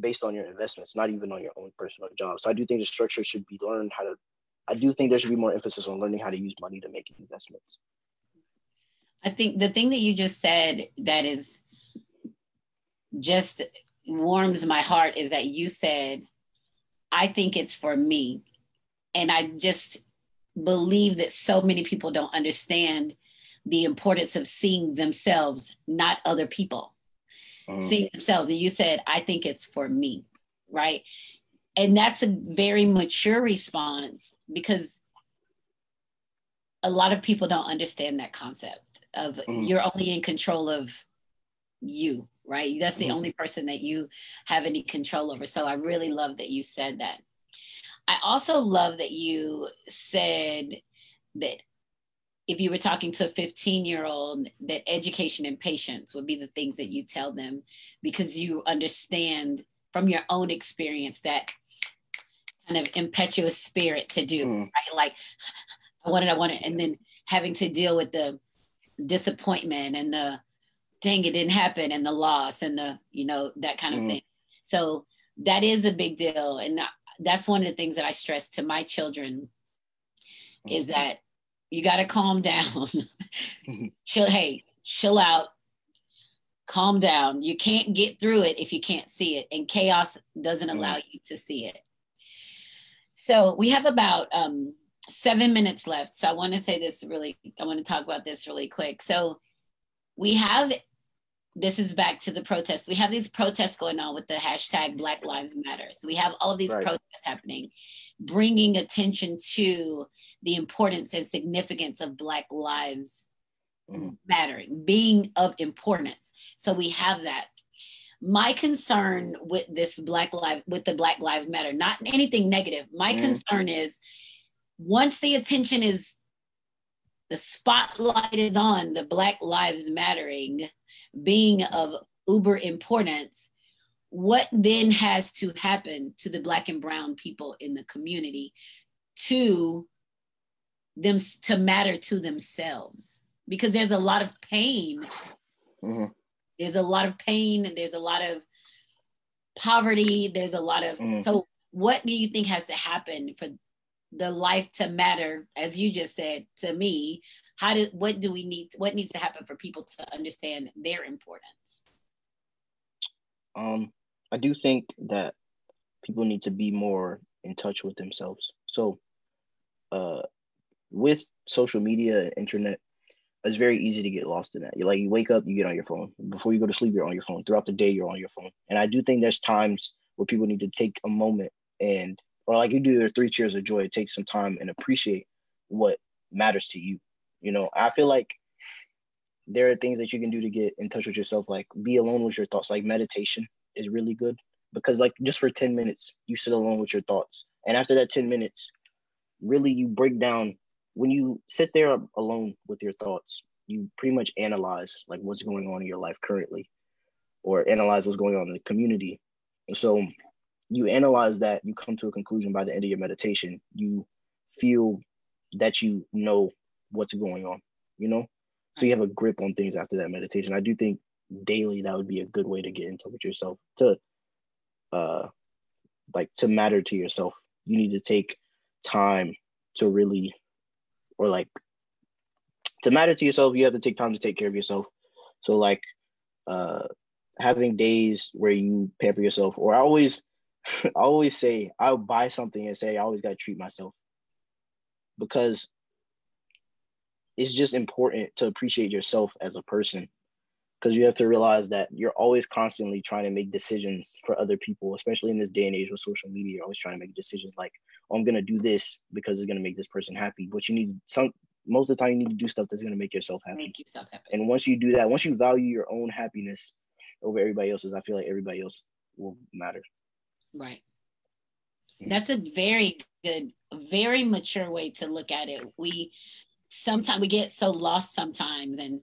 based on your investments, not even on your own personal job. So I do think the structure should be learned how to. I do think there should be more emphasis on learning how to use money to make investments. I think the thing that you just said that is just warms my heart is that you said, I think it's for me. And I just believe that so many people don't understand the importance of seeing themselves, not other people. Mm. Seeing themselves. And you said, I think it's for me, right? And that's a very mature response because a lot of people don't understand that concept of mm. you're only in control of you right? That's the mm-hmm. only person that you have any control over. So I really love that you said that. I also love that you said that if you were talking to a 15 year old, that education and patience would be the things that you tell them because you understand from your own experience that kind of impetuous spirit to do, mm. right? Like, [sighs] I wanted, I wanted. And then having to deal with the disappointment and the dang it didn't happen and the loss and the you know that kind of mm thing so that is a big deal and that's one of the things that i stress to my children is that you got to calm down. [laughs] [laughs] chill, hey, chill out, calm down. You can't get through it if you can't see it, and chaos doesn't allow mm. you to see it. So we have about um, seven minutes left. So I want to say this really, I want to talk about this really quick. So we have this is back to the protests. We have these protests going on with the hashtag Black Lives Matter. So we have all of these right. protests happening, bringing attention to the importance and significance of Black lives mm-hmm. mattering, being of importance. So we have that. My concern with this Black Lives, with the Black Lives Matter, not anything negative. My mm-hmm. concern is once the attention is the spotlight is on the Black Lives Mattering being of uber importance, what then has to happen to the Black and Brown people in the community to them to matter to themselves? Because there's a lot of pain. Mm-hmm. There's a lot of pain and there's a lot of poverty. There's a lot of, mm-hmm. so what do you think has to happen for the life to matter as you just said to me how do what do we need what needs to happen for people to understand their importance um i do think that people need to be more in touch with themselves so uh with social media internet it's very easy to get lost in that you like you wake up you get on your phone before you go to sleep you're on your phone throughout the day you're on your phone and i do think there's times where people need to take a moment and or like you do your three cheers of joy, take some time and appreciate what matters to you. You know, I feel like there are things that you can do to get in touch with yourself, like be alone with your thoughts. Like meditation is really good because, like, just for 10 minutes, you sit alone with your thoughts. And after that 10 minutes, really you break down when you sit there alone with your thoughts, you pretty much analyze like what's going on in your life currently or analyze what's going on in the community. So you analyze that, you come to a conclusion by the end of your meditation. You feel that you know what's going on, you know? So you have a grip on things after that meditation. I do think daily that would be a good way to get in touch with yourself to uh like to matter to yourself. You need to take time to really or like to matter to yourself, you have to take time to take care of yourself. So like uh having days where you pamper yourself or I always [laughs] I always say I'll buy something and say I always got to treat myself because it's just important to appreciate yourself as a person because you have to realize that you're always constantly trying to make decisions for other people, especially in this day and age with social media. You're always trying to make decisions like, oh, I'm gonna do this because it's gonna make this person happy. But you need some most of the time you need to do stuff that's gonna make yourself happy. Make yourself happy. And once you do that, once you value your own happiness over everybody else's, I feel like everybody else will matter. Right. Hmm. That's a very good, very mature way to look at it. We sometimes we get so lost sometimes and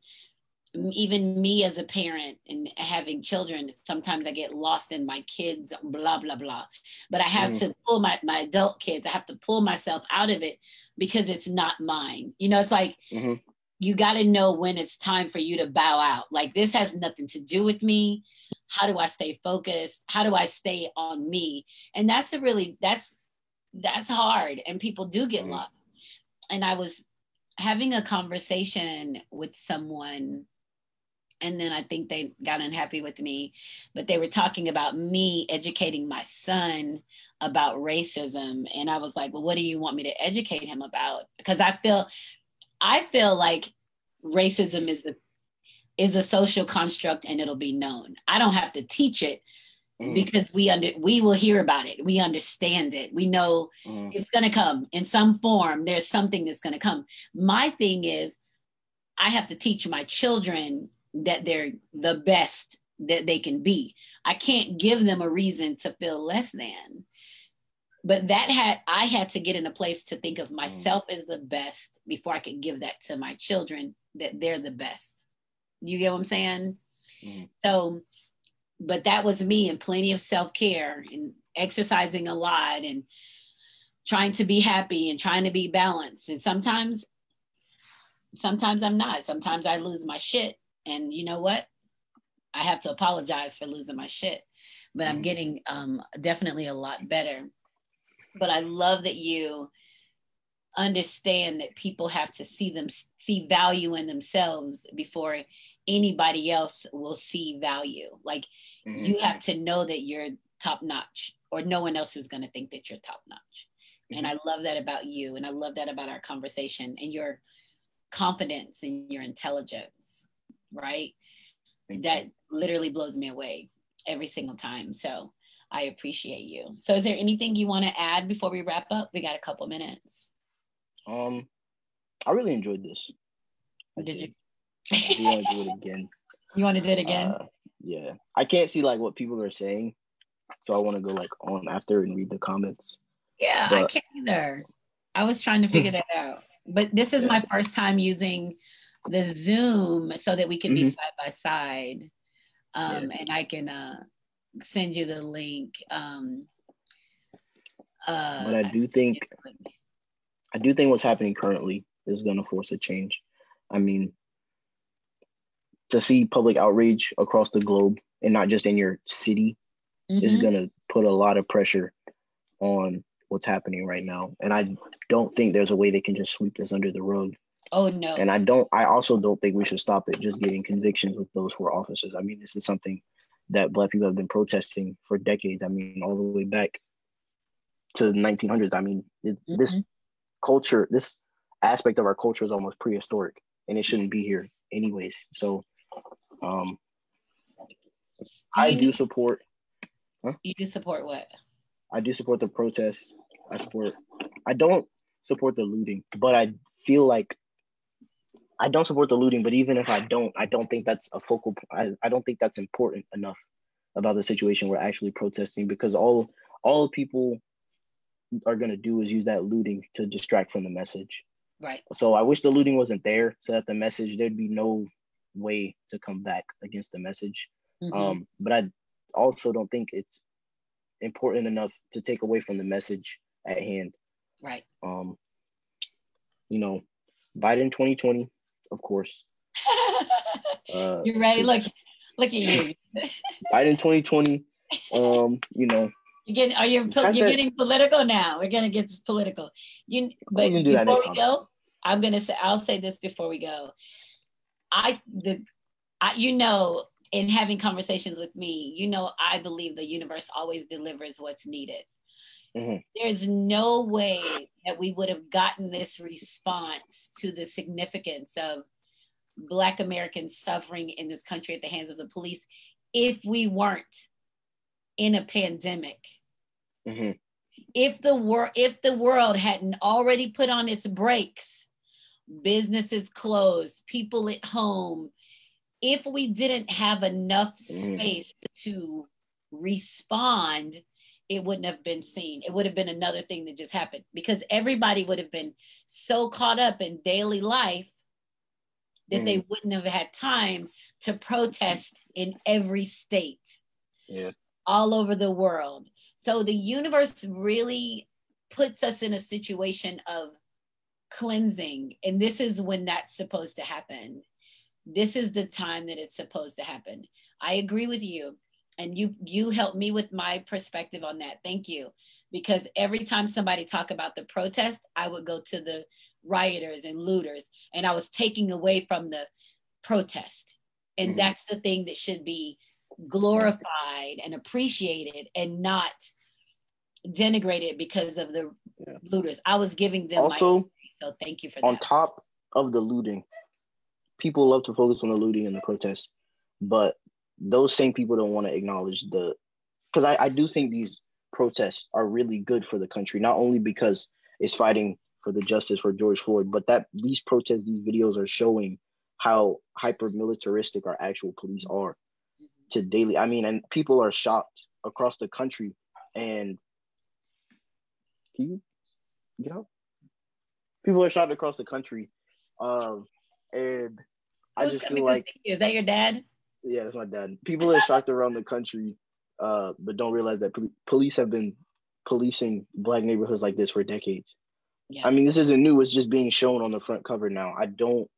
even me as a parent and having children sometimes i get lost in my kids blah blah blah. But i have mm. to pull my, my adult kids i have to pull myself out of it because it's not mine. You know it's like mm-hmm. you got to know when it's time for you to bow out. Like this has nothing to do with me. How do i stay focused? How do i stay on me? And that's a really that's that's hard and people do get mm-hmm. lost. And i was having a conversation with someone and then i think they got unhappy with me but they were talking about me educating my son about racism and i was like well what do you want me to educate him about because i feel i feel like racism is the is a social construct and it'll be known. I don't have to teach it mm. because we under we will hear about it. We understand it. We know mm. it's going to come in some form. There's something that's going to come. My thing is I have to teach my children that they're the best that they can be. I can't give them a reason to feel less than. But that had I had to get in a place to think of mm. myself mm. as the best before I could give that to my children that they're the best. You get what I'm saying? Mm-hmm. So, but that was me and plenty of self care and exercising a lot and trying to be happy and trying to be balanced. And sometimes, sometimes I'm not. Sometimes I lose my shit. And you know what? I have to apologize for losing my shit. But I'm mm-hmm. getting um, definitely a lot better. But I love that you understand that people have to see them see value in themselves before anybody else will see value like mm-hmm. you have to know that you're top notch or no one else is going to think that you're top notch mm-hmm. and i love that about you and i love that about our conversation and your confidence and your intelligence right Thank that you. literally blows me away every single time so i appreciate you so is there anything you want to add before we wrap up we got a couple minutes um, I really enjoyed this. I did, did. you? I do want to do it again. [laughs] You want to do it again? Uh, yeah, I can't see like what people are saying, so I want to go like on after and read the comments. Yeah, but, I can't either. I was trying to figure [laughs] that out, but this is yeah. my first time using the Zoom so that we can mm-hmm. be side by side, um, yeah. and I can uh, send you the link. Um, uh, but I do think I do think what's happening currently is going to force a change. I mean, to see public outrage across the globe and not just in your city mm-hmm. is going to put a lot of pressure on what's happening right now. And I don't think there's a way they can just sweep this under the rug. Oh no. And I don't I also don't think we should stop it just getting convictions with those four officers. I mean, this is something that black people have been protesting for decades. I mean, all the way back to the 1900s. I mean, it, mm-hmm. this culture, this aspect of our culture is almost prehistoric and it shouldn't be here anyways. So um do I do support huh? you do support what? I do support the protests. I support I don't support the looting, but I feel like I don't support the looting, but even if I don't, I don't think that's a focal I, I don't think that's important enough about the situation we're actually protesting because all all people are going to do is use that looting to distract from the message. Right. So I wish the looting wasn't there so that the message, there'd be no way to come back against the message. Mm-hmm. Um, but I also don't think it's important enough to take away from the message at hand. Right. Um, you know, Biden 2020, of course. [laughs] uh, You're right. Look, look at you. [laughs] Biden 2020. Um, you know, you get are you you're getting political now? We're gonna get this political. You but before we go, I'm gonna say I'll say this before we go. I the I, you know in having conversations with me, you know I believe the universe always delivers what's needed. Mm-hmm. There's no way that we would have gotten this response to the significance of Black Americans suffering in this country at the hands of the police if we weren't in a pandemic. Mm-hmm. If the world if the world hadn't already put on its brakes, businesses closed, people at home, if we didn't have enough mm-hmm. space mm-hmm. to respond, it wouldn't have been seen. It would have been another thing that just happened because everybody would have been so caught up in daily life that mm. they wouldn't have had time to protest in every state. Yeah all over the world. So the universe really puts us in a situation of cleansing. And this is when that's supposed to happen. This is the time that it's supposed to happen. I agree with you. And you you helped me with my perspective on that. Thank you. Because every time somebody talk about the protest, I would go to the rioters and looters and I was taking away from the protest. And mm-hmm. that's the thing that should be glorified and appreciated and not denigrated because of the yeah. looters. I was giving them also so thank you for on that. On top of the looting, people love to focus on the looting and the protest but those same people don't want to acknowledge the because I, I do think these protests are really good for the country, not only because it's fighting for the justice for George Floyd, but that these protests, these videos are showing how hyper militaristic our actual police are to daily. I mean, and people are shocked across the country. And can you get out? People are shocked across the country. Um, and I just feel like is that your dad? Yeah, that's my dad. People are shocked around the country, uh, but don't realize that pol- police have been policing black neighborhoods like this for decades. Yeah. I mean, this isn't new. It's just being shown on the front cover now. I don't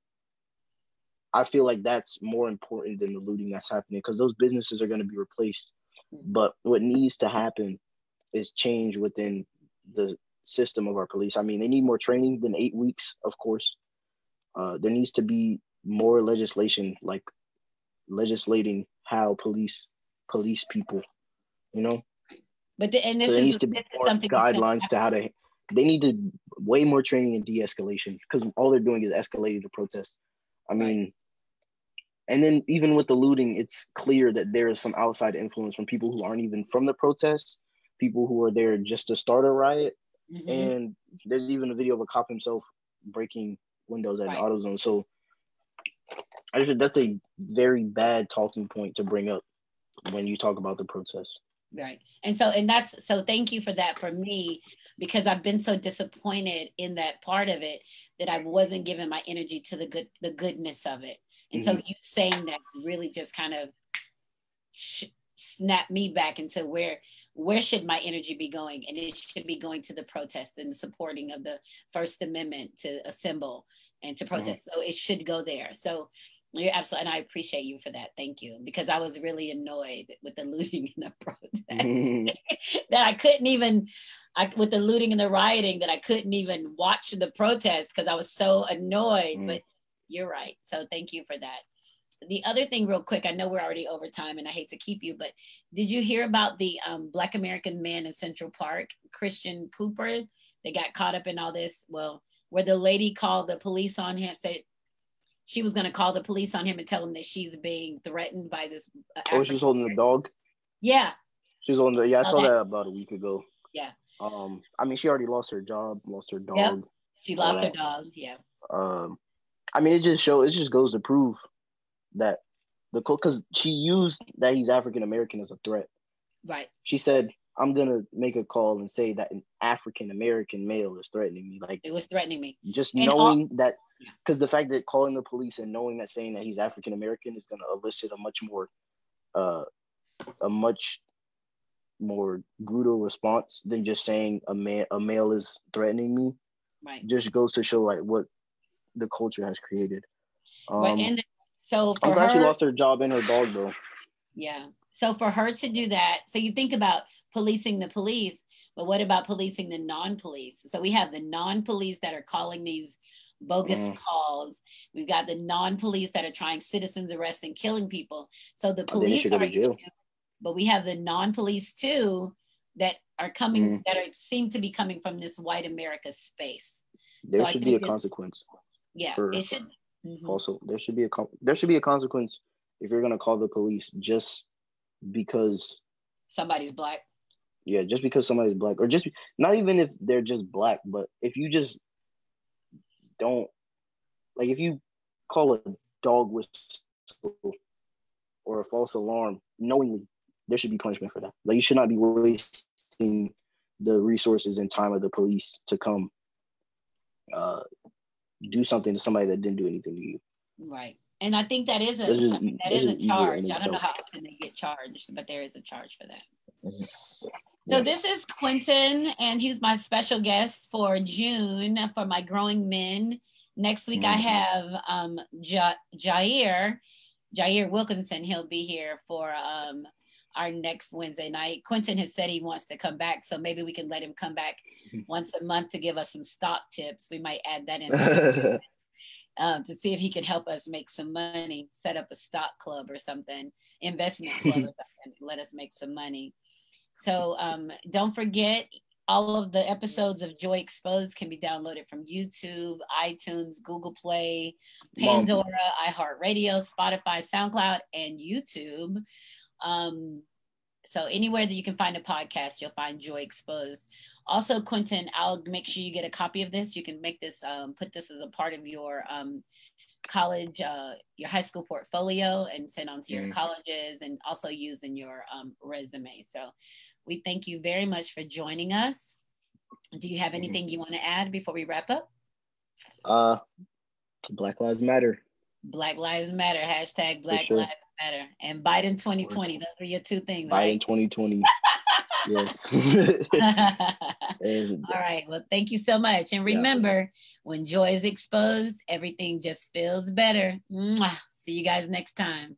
I feel like that's more important than the looting that's happening because those businesses are going to be replaced. Mm-hmm. But what needs to happen is change within the system of our police. I mean, they need more training than eight weeks, of course. Uh, there needs to be more legislation, like legislating how police police people, you know. But the, and this So there is, needs to be more something that's gonna guidelines to how to. They need to way more training and de-escalation because all they're doing is escalating the protest. I Right. mean, and then even with the looting, it's clear that there is some outside influence from people who aren't even from the protests, people who are there just to start a riot. Mhm. And there's even a video of a cop himself breaking windows at Right. an AutoZone. So I just that's a very bad talking point to bring up when you talk about the protests. Right. And so, and that's so thank you for that for me, because I've been so disappointed in that part of it that I wasn't giving my energy to the good, the goodness of it. And so mm-hmm. you saying that really just kind of sh- snapped me back into where, where should my energy be going? And it should be going to the protest and the supporting of the First Amendment to assemble and to mm-hmm. protest. So it should go there. So you're absolutely, and I appreciate you for that. Thank you, because I was really annoyed with the looting and the [laughs] protest that I couldn't even, I with the looting and the rioting that I couldn't even watch the protest because I was so annoyed. Mm. But you're right. So thank you for that. The other thing, real quick, I know we're already over time, and I hate to keep you, but did you hear about the um, Black American man in Central Park, Christian Cooper? They got caught up in all this. Well, where the lady called the police on him, said she was going to call the police on him and tell him that she's being threatened by this. Uh, oh, she was holding the dog. Yeah, She was holding the yeah. I saw that about a week ago. Yeah. Um, I mean, she already lost her job, lost her dog. Yep. she lost her dog. Yeah, Um, I mean, it just show it just goes to prove that the because she used that he's African American as a threat. right. She said, "I'm gonna make a call and say that an African American male is threatening me." Like It was threatening me. just And all- knowing that, because the fact that calling the police and knowing that saying that he's African American is gonna elicit a much more, uh, a much more brutal response than just saying a man a male is threatening me Right. just goes to show like what the culture has created. Um, right. And so for I'm glad she lost her job and her dog though. yeah. So for her to do that, so you think about policing the police, but what about policing the non-police? So we have the non-police that are calling these bogus Mm. calls. We've got the non-police that are trying citizens arrest and killing people. So the police are to but we have the non-police too that are coming Mhm. that are seem to be coming from this white America space. There So should be a consequence. Yeah, For- it should. mhm. Also, there should be a there should be a consequence if you're gonna call the police just because Somebody's black. yeah, just because somebody's black or just not even if they're just black, but if you just don't like if you call a dog whistle or a false alarm knowingly, there should be punishment for that. Like you should not be wasting the resources and time of the police to come uh, do something to somebody that didn't do anything to you. Right. And I think that is a is- I mean, that is is a charge. I don't know how often they get charged, but there is a charge for that. Mhm. So this is Quentin, and he's my special guest for June for my Growing Men. Next week I Mhm. have um, ja- Jair, Jair Wilkinson. He'll be here for um, our next Wednesday night. Quentin has said he wants to come back, so maybe we can let him come back Mhm. once a month to give us some stock tips. We might add that into [laughs] um, to see if he can help us make some money, set up a stock club or something, investment [laughs] club or something, let us make some money. So um, don't forget, all of the episodes of Joy Exposed can be downloaded from YouTube, iTunes, Google Play, Pandora, iHeartRadio, Spotify, SoundCloud, and YouTube. Um, so anywhere that you can find a podcast, you'll find Joy Exposed. Also, Quentin, I'll make sure you get a copy of this. You can make this, um, put this as a part of your um, college, uh, your high school portfolio, and send on to your Mhm. colleges, and also use in your um, resume. So, we thank you very much for joining us. Do you have anything you want to add before we wrap up? uh, Black Lives Matter. Black Lives Matter, hashtag Black sure. Lives Matter, and Biden 2020. Those are your two things, Biden right? 2020. [laughs] yes. [laughs] [laughs] All right. Well, thank you so much. And remember, when joy is exposed, everything just feels better. Mwah. See you guys next time.